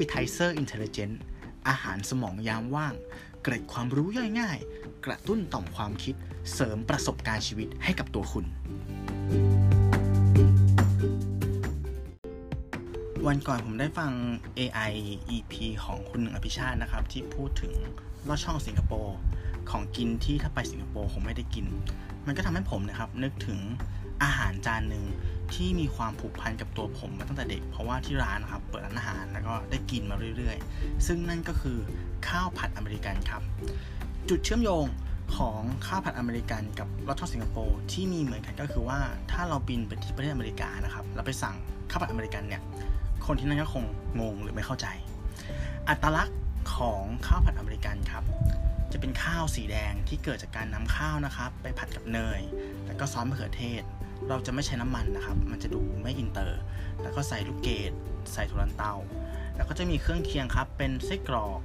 Appetizer Intelligent อาหารสมองยามว่าง เกร็ดความรู้ย่อยง่าย กระตุ้นต่อมความคิด เสริมประสบการณ์ชีวิตให้กับตัวคุณ วันก่อนผมได้ฟัง AI EP ของคุณหนึ่งอภิชาตินะครับ ที่พูดถึงลอดช่องสิงคโปร์ของกินที่ถ้าไปสิงคโปร์คงไม่ได้กิน มันก็ทำให้ผมนะครับนึกถึง อาหารจานหนึ่งที่มีความผูกพันกับตัวผมมาตั้งแต่เด็ก เพราะว่าที่ร้านนะครับเปิดร้านอาหารแล้วก็ได้กินมาเรื่อยๆ ซึ่งนั่นก็คือข้าวผัดอเมริกันครับ จุดเชื่อมโยงของข้าวผัดอเมริกันกับลอดช่องสิงคโปร์ที่มีเหมือนกันก็คือว่าถ้าเราบินไปที่ประเทศอเมริกานะครับเราไปสั่งข้าวผัดอเมริกันเนี่ยคนที่นั่นก็คงงงหรือไม่เข้าใจ อัตลักษณ์ของข้าวผัดอเมริกันครับ จะเป็นข้าวสีแดงที่เกิดจากการนำข้าวนะครับ ไปผัดกับเนย แล้วก็ซอสมะเขือเทศ เราจะไม่ใช้น้ำมันนะครับ มันจะดูไม่อินเตอร์ แล้วก็ใส่ลูกเกดใส่ถั่วลันเตา แล้วก็จะมีเครื่องเคียงครับ เป็นไส้กรอก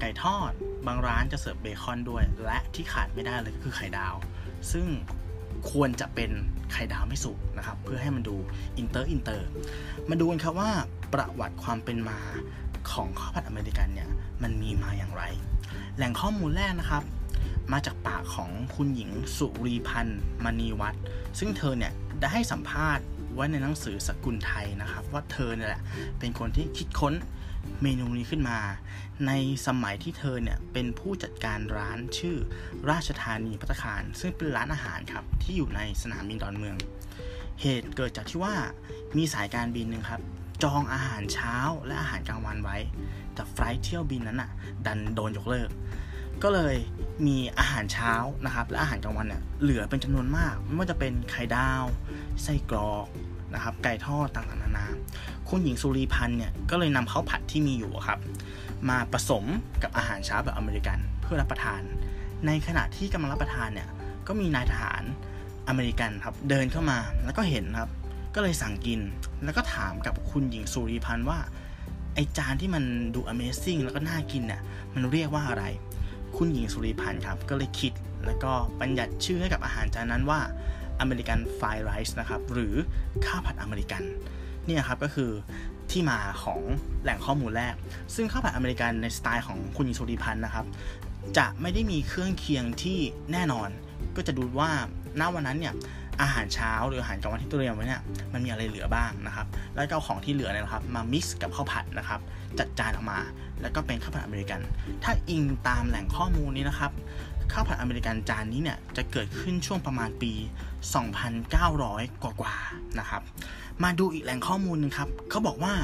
ไก่ทอด บางร้านจะเสิร์ฟเบคอนด้วย และที่ขาดไม่ได้เลยก็คือไข่ดาว ซึ่งควรจะเป็นไข่ดาวไม่สุกนะครับ เพื่อให้มันดู inter inter มาดูกันครับว่าประวัติความเป็นมาของข้าวผัดอเมริกันเนี่ย มันมีมาอย่างไร แหล่งข้อมูลแรกนะครับ มาจากปากของคุณหญิงสุรีพันธ์มณีวัฒน์ซึ่งเธอเนี่ยได้ให้สัมภาษณ์ไว้ในหนังสือสกุลไทยนะครับ ว่าเธอเนี่ยแหละเป็นคนที่คิดค้นเมนูนี้ขึ้นมา ในสมัยที่เธอเนี่ยเป็นผู้จัดการร้านชื่อราชธานีพัตคาร ซึ่งเป็นร้านอาหารครับที่อยู่ในสนามบินดอนเมือง เหตุเกิดจากที่ว่ามีสายการบินหนึ่งครับจองอาหารเช้าและอาหารกลางวันไว้ แต่ flight เที่ยวบินนั้นอะดันโดนยกเลิก ก็เลยมีอาหารเช้านะครับ และอาหารกลางวันเนี่ยเหลือเป็นจำนวนมาก ไม่ว่าจะเป็นไข่ดาวไส้กรอกนะครับ ไก่ทอดต่างๆนานาคุณหญิงสุรีพันธ์เนี่ยก็เลยนำข้าวผัดที่มีอยู่ครับ มาผสมกับอาหารเช้าแบบอเมริกันเพื่อรับประทาน ในขณะที่กำลังรับประทานเนี่ยก็มีนายทหารอเมริกันครับเดินเข้ามาแล้วก็เห็นครับ ก็เลยสั่งกินแล้วก็ถามกับคุณหญิงสุริพันธ์ว่าไอ้จานที่มันดู Amazing แล้วก็น่ากินเนี่ยมันเรียกว่าอะไร คุณหญิงสุริพันธ์ครับ ก็เลยคิดแล้วก็บัญญัติชื่อให้กับอาหารจานนั้นว่า American fried rice นะครับ หรือข้าวผัดอเมริกันเนี่ยครับก็คือที่มาของแหล่งข้อมูลแรก ซึ่งข้าวผัดอเมริกันในสไตล์ของคุณหญิงสุริพันธ์นะครับ จะไม่ได้มีเครื่องเคียงที่แน่นอน ก็จะดูว่าณวันนั้นเนี่ย อาหารเช้าหรืออาหารกลางวันที่เตรียมไว้เนี่ยมันมีอะไรเหลือบ้างนะครับ แล้วก็เอาของที่เหลือเนี่ยนะครับ มา mix กับข้าวผัดนะครับ จัดจานออกมา แล้วก็เป็นข้าวผัดอเมริกัน ถ้าอิงตามแหล่งข้อมูลนี้นะครับข้าวผัดอเมริกันจานนี้เนี่ยจะเกิดขึ้นช่วงประมาณปี 2,900 กว่าๆนะครับ มาดูอีกแหล่งข้อมูลหนึงครับเขาบอกว่า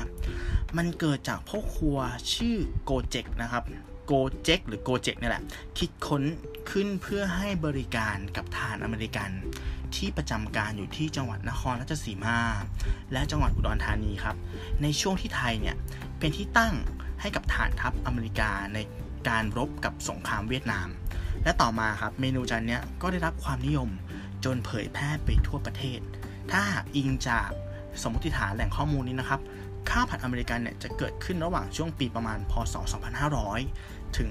มันเกิดจากพ่อครัวชื่อโกเจกนะครับโกเจกหรือโกเจกนี่แหละ คิดค้นขึ้นเพื่อให้บริการกับทารอเมริกัน ที่ประจำการอยู่ที่จังหวัดนครราชสีมา และจังหวัดอุดรธานีครับ ในช่วงที่ไทยเนี่ยเป็นที่ตั้งให้กับฐานทัพอเมริกาในการรบกับสงครามเวียดนาม และต่อมาครับเมนูจานนี้ก็ได้รับความนิยมจนเผยแพร่ไปทั่วประเทศ ถ้าหากอิงจากสมมติฐานแหล่งข้อมูลนี้นะครับ ข้าวผัดอเมริกันเนี่ยจะเกิดขึ้นระหว่างช่วงปีประมาณพศ 2500 ถึง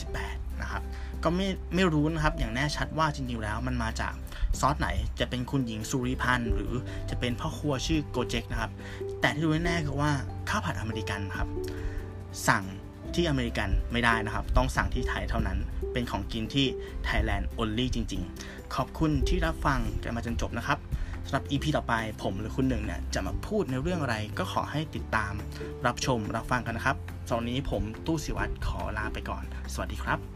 2518 นะครับ ก็ไม่ไม่รู้นะครับอย่างแน่ชัดว่าจริงๆแล้วมันมาจากซอสไหนจะเป็นคุณหญิงสุริพันธ์หรือจะเป็นพ่อครัวชื่อโกเจกนะครับ แต่ที่รู้แน่ๆคือว่าข้าวผัดอเมริกันครับ สั่งที่อเมริกันไม่ได้นะครับ ต้องสั่งที่ไทยเท่านั้นเป็นของกินที่ Thailand only จริง ๆ ขอบคุณที่รับฟังกันมาจนจบนะครับสำหรับ EP ต่อไปผมหรือคุณหนึ่งเนี่ยจะมาพูดในเรื่องอะไรก็ขอให้ติดตาม รับชมรับฟังกันนะครับสำหรับวันนี้ผมตู้สิวัตรขอลาไปก่อน สวัสดีครับ